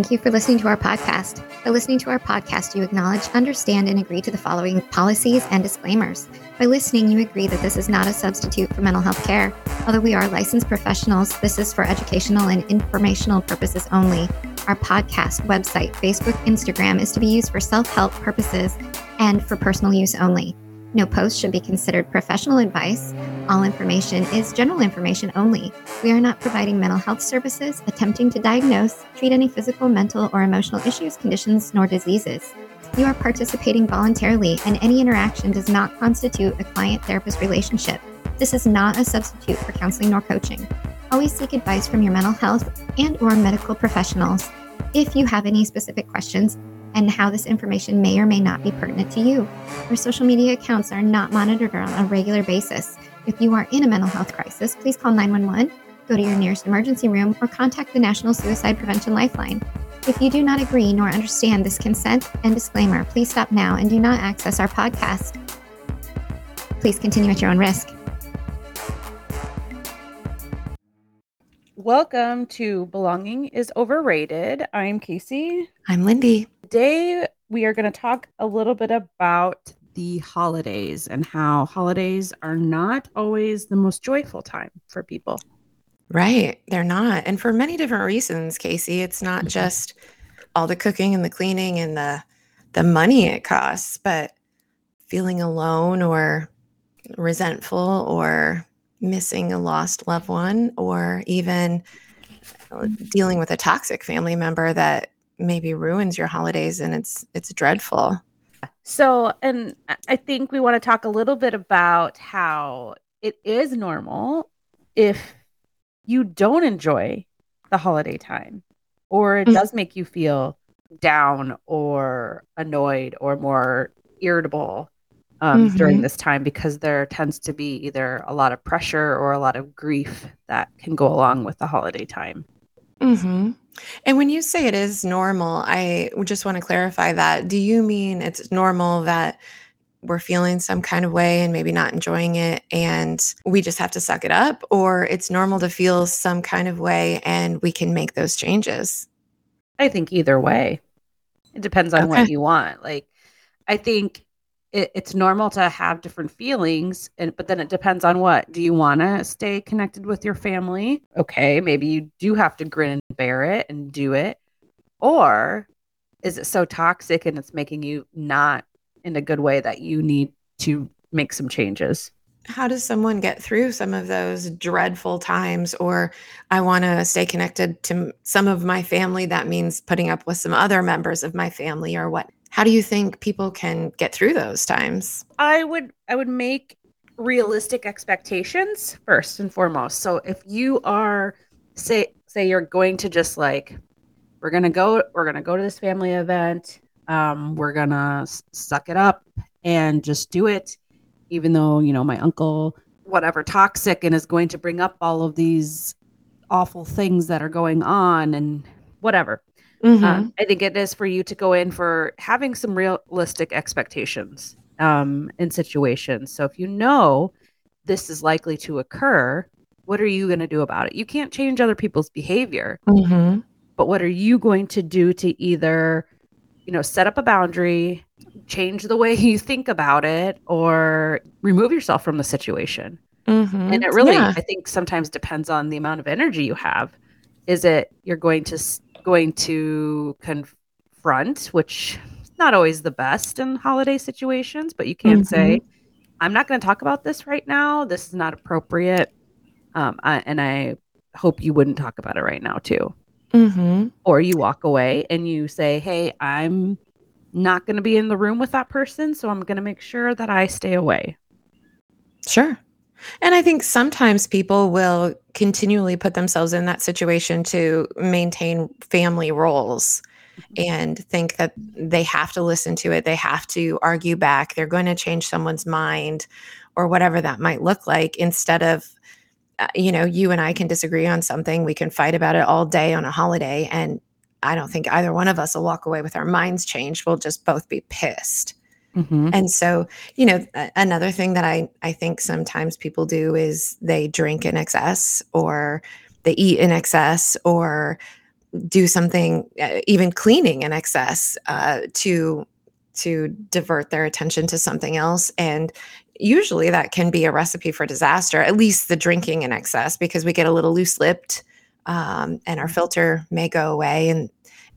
Thank you for listening to our podcast. By listening to our podcast, you acknowledge, understand, and agree to the following policies and disclaimers. By listening, you agree that this is not a substitute for mental health care. Although we are licensed professionals, this is for educational and informational purposes only. Our podcast, website, Facebook, Instagram is to be used for self help purposes and for personal use only. No post should be considered professional advice. All information is general information only. We are not providing mental health services, attempting to diagnose, treat any physical, mental, or emotional issues, conditions, nor diseases. You are participating voluntarily, and any interaction does not constitute a client therapist relationship. This is not a substitute for counseling nor coaching. Always seek advice from your mental health and or medical professionals. If you have any specific questions, and how this information may or may not be pertinent to you. Our social media accounts are not monitored on a regular basis. If you are in a mental health crisis, please call 911, go to your nearest emergency room, or contact the National Suicide Prevention Lifeline. If you do not agree nor understand this consent and disclaimer, please stop now and do not access our podcast. Please continue at your own risk. Welcome to Belonging is Overrated. I'm Casey. I'm Lindy today we are going to talk a little bit about the holidays and how holidays are not always the most joyful time for people. Right. They're not. And for many different reasons, Casey. It's not mm-hmm. just all the cooking and the cleaning and the the money it costs, but feeling alone or resentful or missing a lost loved one or even dealing with a toxic family member that maybe ruins your holidays and it's it's dreadful. So, and I think we want to talk a little bit about how it is normal if you don't enjoy the holiday time or it mm-hmm. does make you feel down or annoyed or more irritable um, mm-hmm. during this time because there tends to be either a lot of pressure or a lot of grief that can go along with the holiday time. Mm-hmm. And when you say it is normal, I just want to clarify that. Do you mean it's normal that we're feeling some kind of way and maybe not enjoying it and we just have to suck it up? Or it's normal to feel some kind of way and we can make those changes? I think either way. It depends on okay. what you want. Like, I think it, it's normal to have different feelings and but then it depends on what. Do you want to stay connected with your family? Okay maybe you do have to grin and bear it and do it. Or is it so toxic and it's making you not in a good way that you need to make some changes? How does someone get through some of those dreadful times? Or i want to stay connected to some of my family. That means putting up with some other members of my family or what how do you think people can get through those times? I would I would make realistic expectations first and foremost. So if you are say say you're going to just like we're going to go we're going to go to this family event, um we're going to suck it up and just do it even though, you know, my uncle whatever toxic and is going to bring up all of these awful things that are going on and whatever. Mm-hmm. Um, I think it is for you to go in for having some realistic expectations um, in situations. So if you know this is likely to occur, what are you going to do about it? You can't change other people's behavior, mm-hmm. but what are you going to do to either, you know, set up a boundary, change the way you think about it, or remove yourself from the situation? Mm-hmm. And it really, yeah. I think, sometimes depends on the amount of energy you have. Is it you're going to going to confront, which is not always the best in holiday situations, but you can mm-hmm. say, I'm not going to talk about this right now. This is not appropriate. Um, I, and I hope you wouldn't talk about it right now, too. Mm-hmm. Or you walk away and you say, Hey, I'm not going to be in the room with that person. So I'm going to make sure that I stay away. Sure. And I think sometimes people will continually put themselves in that situation to maintain family roles mm-hmm. and think that they have to listen to it, they have to argue back, they're going to change someone's mind or whatever that might look like instead of uh, you know, you and I can disagree on something, we can fight about it all day on a holiday and I don't think either one of us will walk away with our minds changed. We'll just both be pissed. Mm-hmm. And so, you know, another thing that I I think sometimes people do is they drink in excess or they eat in excess or do something, uh, even cleaning in excess, uh, to to divert their attention to something else. And usually that can be a recipe for disaster. At least the drinking in excess, because we get a little loose lipped, um, and our Mm-hmm. filter may go away, and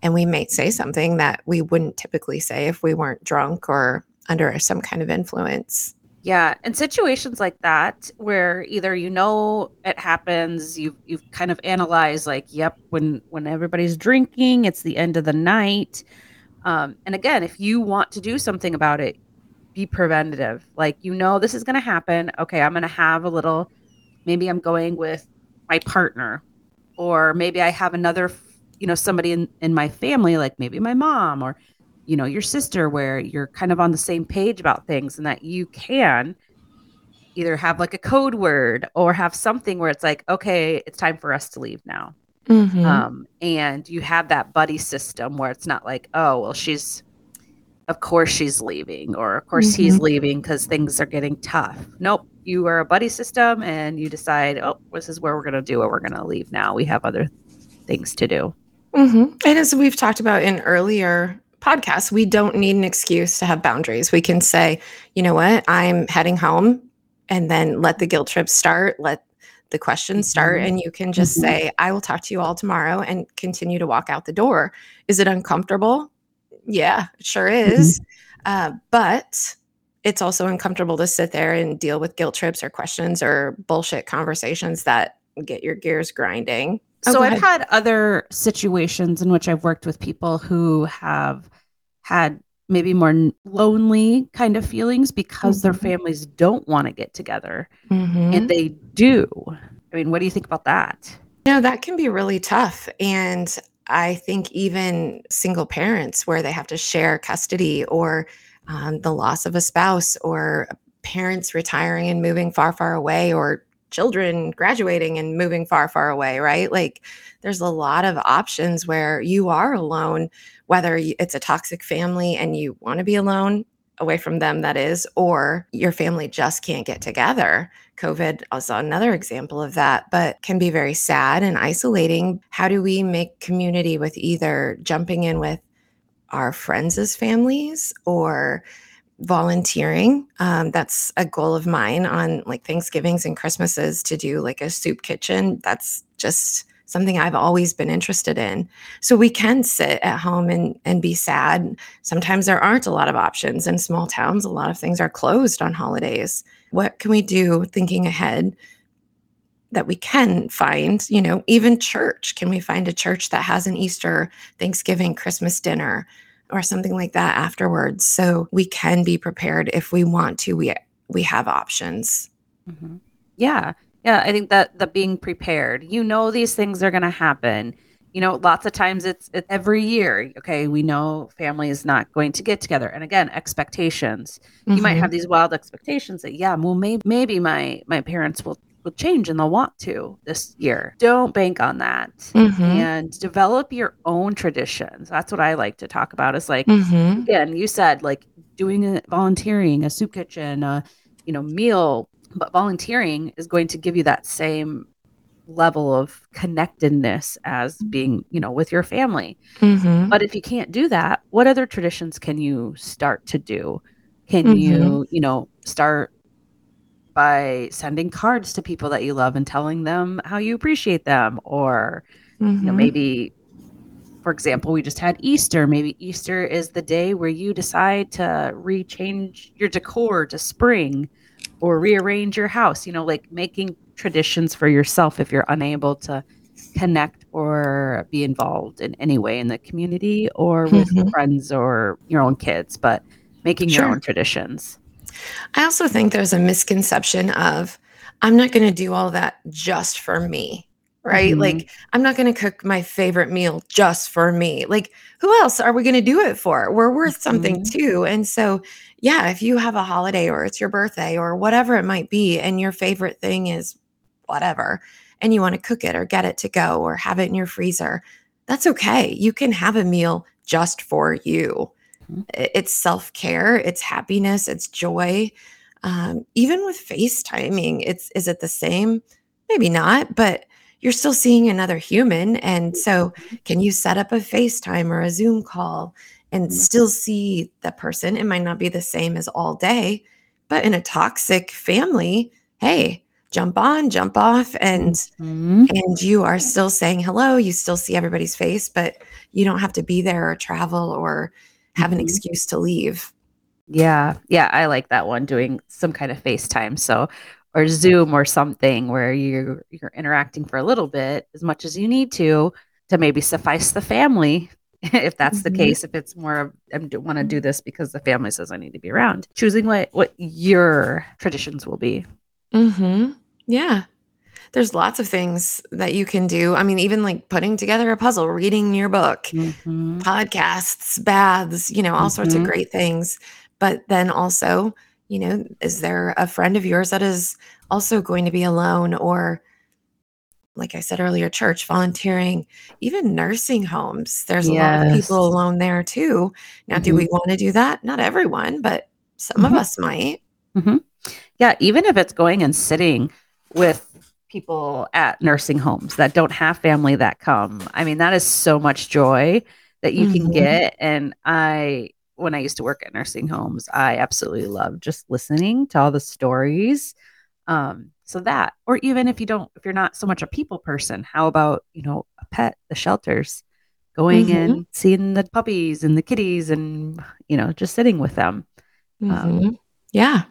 and we might say something that we wouldn't typically say if we weren't drunk or under some kind of influence. Yeah, in situations like that where either you know it happens, you've you've kind of analyzed like, yep, when when everybody's drinking, it's the end of the night. Um, and again, if you want to do something about it, be preventative. Like you know this is going to happen. Okay, I'm going to have a little. Maybe I'm going with my partner, or maybe I have another, you know, somebody in in my family, like maybe my mom or you know your sister where you're kind of on the same page about things and that you can either have like a code word or have something where it's like okay it's time for us to leave now Mhm. um and you have that buddy system where it's not like oh well she's of course she's leaving or of course he's Mhm. leaving because things are getting tough nope you are a buddy system and you decide oh this is where we're going to do it we're going to leave now we have other things to do Mhm. And as we've talked about in earlier podcasts, we don't need an excuse to have boundaries. We can say, you know what, I'm heading home, and then let the guilt trip start, let the questions start, Mhm. and you can just Mhm. say, I will talk to you all tomorrow and continue to walk out the door. Is it uncomfortable? Yeah, it sure is. Uh, but it's also uncomfortable to sit there and deal with guilt trips or questions or bullshit conversations that get your gears grinding. So I've had other situations in which I've worked with people who have had maybe more lonely kind of feelings because their Mhm. families don't want to get together Mhm. and they do. I mean, what do you think about that? No, that can be really tough. And I think even single parents where they have to share custody or um, the loss of a spouse or parents retiring and moving far, far away or children graduating and moving far, far away, right? Like there's a lot of options where you are alone, whether it's a toxic family and you want to be alone away from them, that is, or your family just can't get together. COVID is another example of that, but can be very sad and isolating. How do we make community with either jumping in with our friends as families or volunteering? Um, that's a goal of mine on like Thanksgivings and Christmases to do like a soup kitchen. That's just something I've always been interested in. So we can sit at home and and be sad. Sometimes there aren't a lot of options in small towns. A lot of things are closed on holidays. What can we do thinking ahead that we can find, you know, even church? Can we find a church that has an Easter, Thanksgiving, Christmas dinner or something like that afterwards so we can be prepared if we want to. We we have options. Mhm. Yeah. Yeah. I think that the being prepared, you know, these things are going to happen. You know, lots of times it's, it's every year. Okay. We know family is not going to get together. And again, expectations. You might Mhm. have these wild expectations that, yeah, well, maybe, maybe my, my parents will, will change and they'll want to this year. Don't bank on that. Mhm. And develop your own traditions. That's what I like to talk about. Is like, Mhm. again, you said like doing a volunteering, a soup kitchen, a you know meal, but volunteering is going to give you that same level of connectedness as being you know with your family. Mhm. But if you can't do that, what other traditions can you start to do? Can you you know start by sending cards to people that you love and telling them how you appreciate them or you know Mhm. maybe for example we just had easter maybe easter is the day where you decide to rechange your decor to spring or rearrange your house you know like making traditions for yourself if you're unable to connect or be involved in any way in the community or with Mhm. friends or your own kids but making your own traditions I also think there's a misconception of I'm not going to do all that just for me, right? Mhm. Like I'm not going to cook my favorite meal just for me. Like who else are we going to do it for? We're worth something Mhm. too. And so, yeah, if you have a holiday or it's your birthday or whatever it might be and your favorite thing is whatever and you want to cook it or get it to go or have it in your freezer, that's okay. You can have a meal just for you. Mhm. It's self care, it's happiness, it's joy. Um, even with FaceTiming, it's is it the same? Maybe not, but you're still seeing another human. And so, Mm-hmm. can you set up a FaceTime or a Zoom call and Mhm. still see the person? It might not be the same as all day, but in a toxic family, hey, jump on, jump off, and Mhm. and you are still saying hello. You still see everybody's face, but you don't have to be there or travel or have an Mhm. excuse to leave. Yeah, yeah, I like that one. Doing some kind of FaceTime, so or Zoom or something where you're you're interacting for a little bit, as much as you need to, to maybe suffice the family, if that's the Mhm. case. If it's more of I want to do this because the family says I need to be around. Choosing what what your traditions will be. Mm-hmm. Yeah. There's lots of things that you can do. I mean, even like putting together a puzzle, reading your book, Mhm. podcasts, baths, you know, all sorts of Mhm. great things. But then also, you know, is there a friend of yours that is also going to be alone or like I said earlier, church, volunteering, even nursing homes. There's a lot of people alone there too. Now, do Mhm. we want to do that? Not everyone, but some of Mhm. us might. Yeah, even if it's going and sitting with people at nursing homes that don't have family that come. I mean, that is so much joy that you can Mhm. get. And I, when I used to work at nursing homes, I absolutely loved just listening to all the stories. Um, so that, or even if you don't, if you're not so much a people person, how about, you know, a pet, the shelters, going Mhm. and seeing the puppies and the kitties and, you know, just sitting with them Mhm. yeah.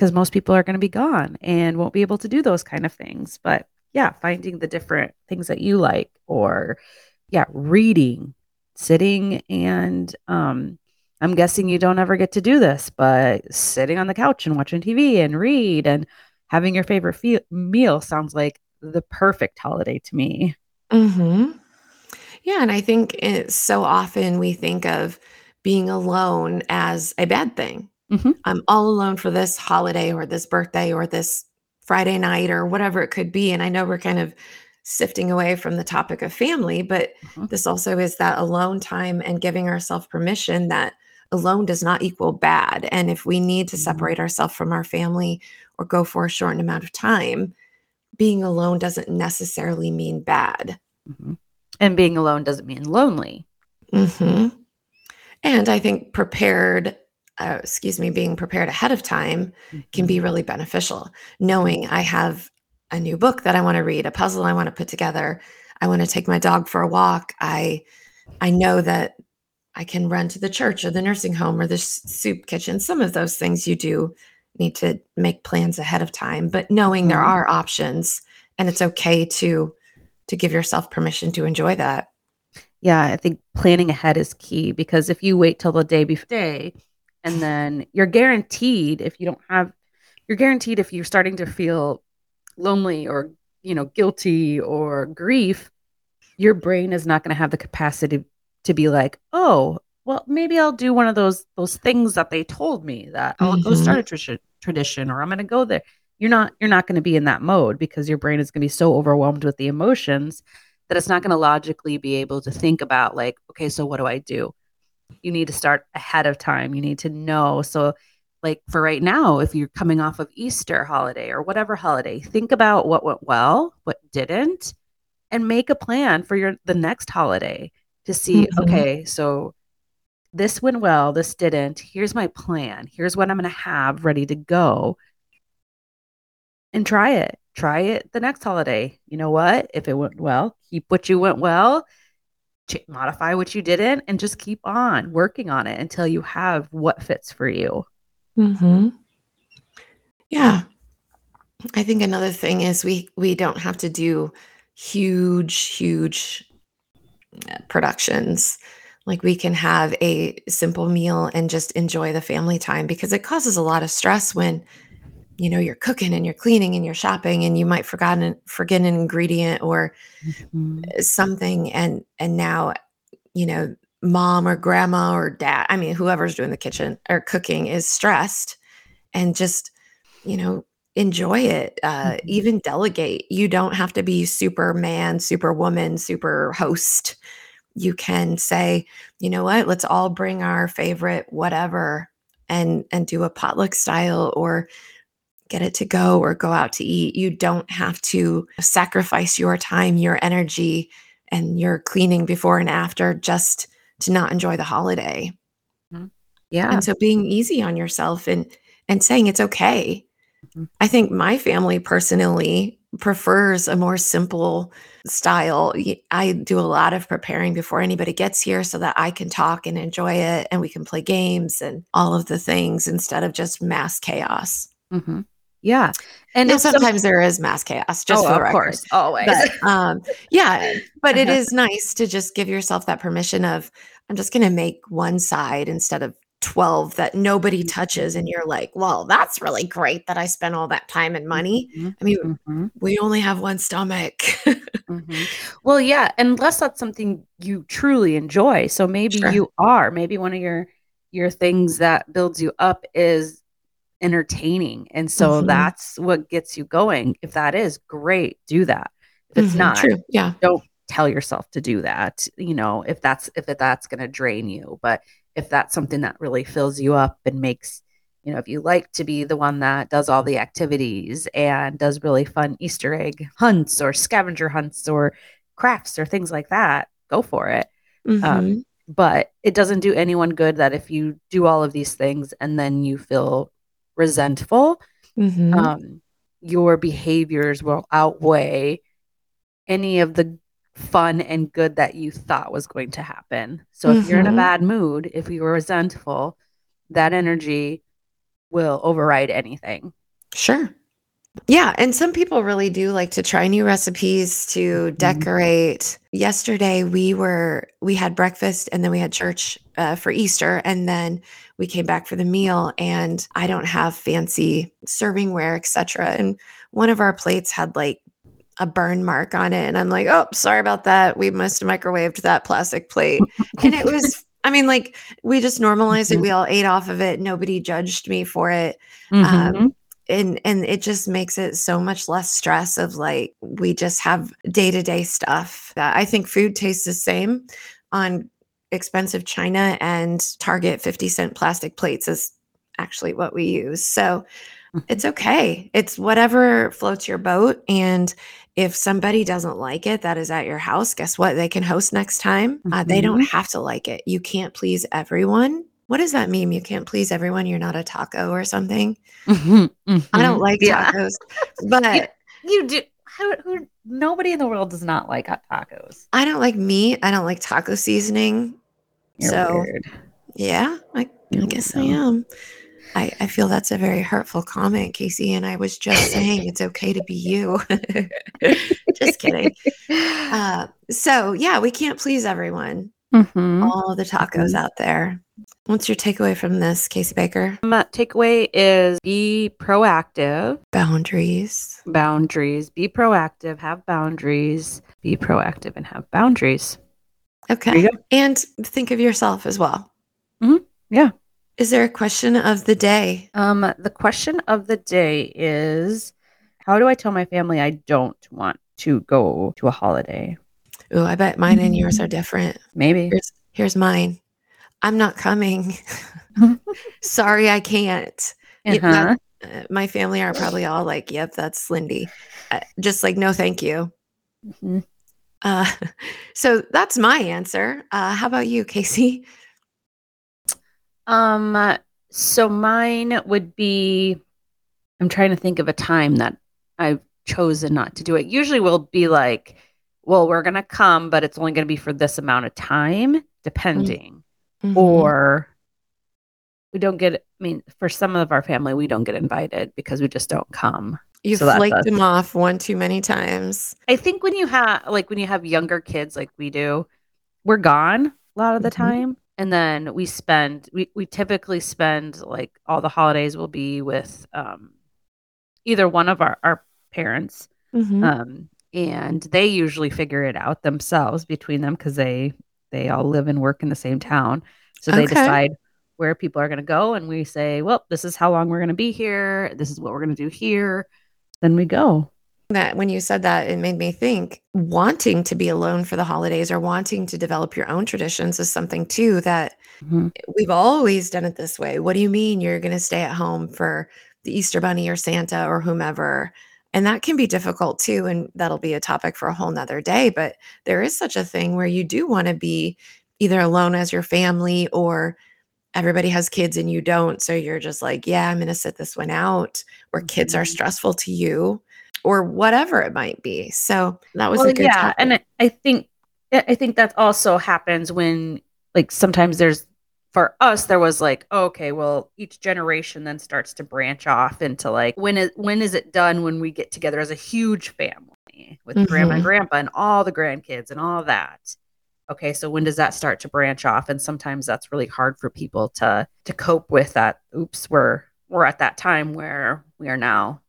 Because most people are going to be gone and won't be able to do those kind of things. But yeah, finding the different things that you like, or yeah, reading, sitting, and um, I'm guessing you don't ever get to do this, but sitting on the couch and watching TV and read and having your favorite fe- meal sounds like the perfect holiday to me. hmm Yeah, and I think it, so often we think of being alone as a bad thing. Mhm. I'm all alone for this holiday or this birthday or this Friday night or whatever it could be. And I know we're kind of sifting away from the topic of family, but Mhm. this also is that alone time and giving ourselves permission that alone does not equal bad. And if we need to Mhm. separate ourselves from our family or go for a shortened amount of time, being alone doesn't necessarily mean bad. Mhm. And being alone doesn't mean lonely. hmm And I think prepared, uh, excuse me, being prepared ahead of time can be really beneficial. Knowing I have a new book that I want to read, a puzzle I want to put together, I want to take my dog for a walk. I I know that I can run to the church or the nursing home or the soup kitchen. Some of those things you do need to make plans ahead of time, but knowing there Mhm. are options and it's okay to to give yourself permission to enjoy that. Yeah, I think planning ahead is key because if you wait till the day before day, and then you're guaranteed if you don't have, you're guaranteed if you're starting to feel lonely or you know guilty or grief, your brain is not going to have the capacity to be like, oh, well, maybe I'll do one of those those things that they told me that I'll go mm-hmm. start a tradi- tradition or I'm going to go there. You're not you're not going to be in that mode because your brain is going to be so overwhelmed with the emotions that it's not going to logically be able to think about like okay so what do i do you need to start ahead of time you need to know so like for right now if you're coming off of easter holiday or whatever holiday think about what went well what didn't and make a plan for your the next holiday to see Mhm. okay so this went well this didn't here's my plan here's what i'm going to have ready to go and try it. Try it the next holiday. You know what? If it went well, keep what you went well, modify what you didn't, and just keep on working on it until you have what fits for you. hmm Yeah. I think another thing is we we don't have to do huge, huge uh, productions. Like we can have a simple meal and just enjoy the family time because it causes a lot of stress when you know you're cooking and you're cleaning and you're shopping and you might forgotten forget an ingredient or something and and now you know mom or grandma or dad i mean whoever's doing the kitchen or cooking is stressed and just you know enjoy it uh, Mhm. even delegate. You don't have to be superman superwoman super host you can say you know what? Let's all bring our favorite whatever and and do a potluck style or get it to go or go out to eat. You don't have to sacrifice your time, your energy, and your cleaning before and after just to not enjoy the holiday. Yeah. And so being easy on yourself and and saying it's okay. Mhm. I think my family personally prefers a more simple style. I do a lot of preparing before anybody gets here so that I can talk and enjoy it and we can play games and all of the things instead of just mass chaos. Mhm. Yeah. And And some- sometimes there is mass chaos, just oh, for the of record. course, always. But um, yeah, but it Uh-huh. nice to just give yourself that permission of I'm just going to make one side instead of 12 that nobody touches and you're like, "Well, that's really great that I spent all that time and money." Mhm. I mean, Mhm. we only have one stomach. Mhm. Well, yeah, unless that's something you truly enjoy. So maybe Sure. you are. Maybe one of your your things that builds you up is entertaining, and so Mhm. that's what gets you going. If that is great, do that. If it's Mhm, not, True. Yeah. don't tell yourself to do that. You know, if that's if that's going to drain you, but if that's something that really fills you up and makes you know, if you like to be the one that does all the activities and does really fun Easter egg hunts or scavenger hunts or crafts or things like that, go for it. Mhm. But it doesn't do anyone good that if you do all of these things and then you feel resentful, Mhm. um, your behaviors will outweigh any of the fun and good that you thought was going to happen. So if you're in a Mhm. bad mood, if you were resentful, that energy will override anything. Sure. Yeah, and some people really do like to try new recipes to Mhm. decorate. Yesterday we were we had breakfast and then we had church uh, for Easter and then we came back for the meal and I don't have fancy servingware, etc. And one of our plates had like a burn mark on it and I'm like, "Oh, sorry about that. We must have microwaved that plastic plate." and it was I mean like we just normalized it. Mhm. We all ate off of it. Nobody judged me for it Mhm. um, and and it just makes it so much less stress of like we just have day-to-day stuff i think food tastes the same on expensive china and target 50 cent plastic plates is actually what we use so Mhm. it's okay it's whatever floats your boat and if somebody doesn't like it that is at your house guess what they can host next time uh, they don't have to like it you can't please everyone what does that mean you can't please everyone you're not a taco or something Mhm. I don't Mhm. like Yeah. tacos, but You do. Who, who, nobody in the world does not like hot tacos. I don't like meat. I don't like taco seasoning. You're so weird. yeah, I, I guess I am. I, I feel that's a very hurtful comment, Casey. And I was just saying it's okay to be you. just kidding. Uh, so yeah, we can't please everyone. Mhm. All the tacos out there. What's your takeaway from this, Casey Baker? Um, takeaway is be proactive, Boundaries. boundaries, be proactive, have boundaries, be proactive and have boundaries. Okay. And think of yourself as well. Mhm. Yeah. Is there a question of the day? Um, the question of the day is how do I tell my family I don't want to go to a holiday? Oh, I bet mine and yours are different. Maybe. Here's here's mine. I'm not coming. Sorry, I can't. Uh-huh. Uh, my family are probably all like, "Yep, that's Lindy." Uh, just like, no, thank you. Mhm. Uh, so that's my answer. Uh, how about you, Casey? Um, uh, so mine would be I'm trying to think of a time that I've chosen not to do it. Usually we'll be like, well, we're going to come, but it's only going to be for this amount of time, depending. Mhm. Or we don't get, I mean, for some of our family, we don't get invited because we just don't come. You so flaked us. them off one too many times. I think when you have, like, when you have younger kids like we do, we're gone a lot of the Mhm. time. And then we spend, we, we typically spend like all the holidays will be with um, either one of our, our parents. Mhm. Um, and they usually figure it out themselves between them because they, they all live and work in the same town. So they Okay. decide where people are going to go. And we say, well, this is how long we're going to be here. This is what we're going to do here. Then we go. that when you said that, it made me think wanting to be alone for the holidays or wanting to develop your own traditions is something too that Mhm. we've always done it this way. What do you mean you're going to stay at home for the Easter Bunny or Santa or whomever. And that can be difficult too. And that'll be a topic for a whole nother day. But there is such a thing where you do want to be either alone as your family or everybody has kids and you don't. So you're just like, yeah, I'm going to sit this one out, or kids are Mhm. stressful to you, or whatever it might be. So that was well, a good yeah, topic. and I, I think I think that also happens when like sometimes there's for us there was like oh, okay well each generation then starts to branch off into like when is when is it done when we get together as a huge family with grandma Mhm. and grandpa and all the grandkids and all that okay so when does that start to branch off and sometimes that's really hard for people to to cope with that oops we're we're at that time where we are now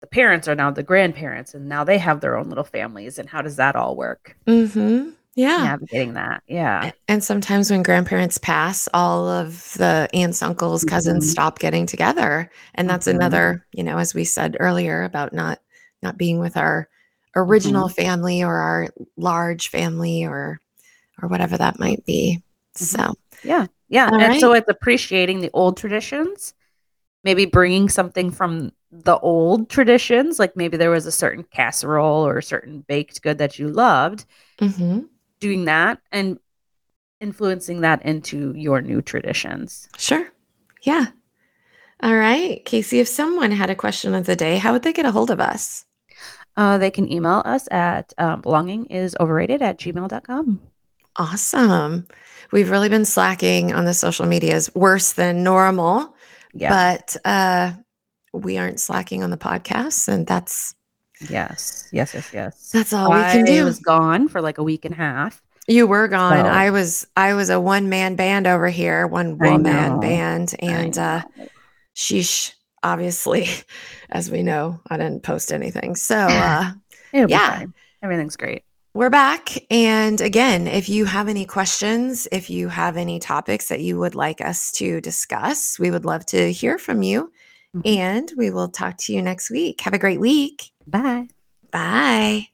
the parents are now the grandparents and now they have their own little families and how does that all work hmm Yeah. navigating that yeah And sometimes when grandparents pass, all of the aunts, uncles, cousins Mhm. stop getting together. And that's Mhm. another, you know, as we said earlier about not not being with our original Mm-hmm. family or our large family or or whatever that might be. Mhm. So yeah yeah All and so it's appreciating the old traditions maybe bringing something from the old traditions like maybe there was a certain casserole or a certain baked good that you loved mhm. doing that and influencing that into your new traditions sure. Yeah. All right. Casey, if someone had a question of the day, how would they get a hold of us? Uh, they can email us at um, belonging is overrated at gmail.com Awesome. We've really been slacking on the social medias worse than normal. yeah but uh we aren't slacking on the podcast and that's yes. Yes yes yes. That's all we I can do. was gone for like a week and a half. you were gone. So- i was i was a one-man band over here one I woman band and uh sheesh obviously as we know i didn't post anything so uh yeah. fine. Everything's great. we're back and again if you have any questions if you have any topics that you would like us to discuss we would love to hear from you Mhm. and we will talk to you next week have a great week Bye. bye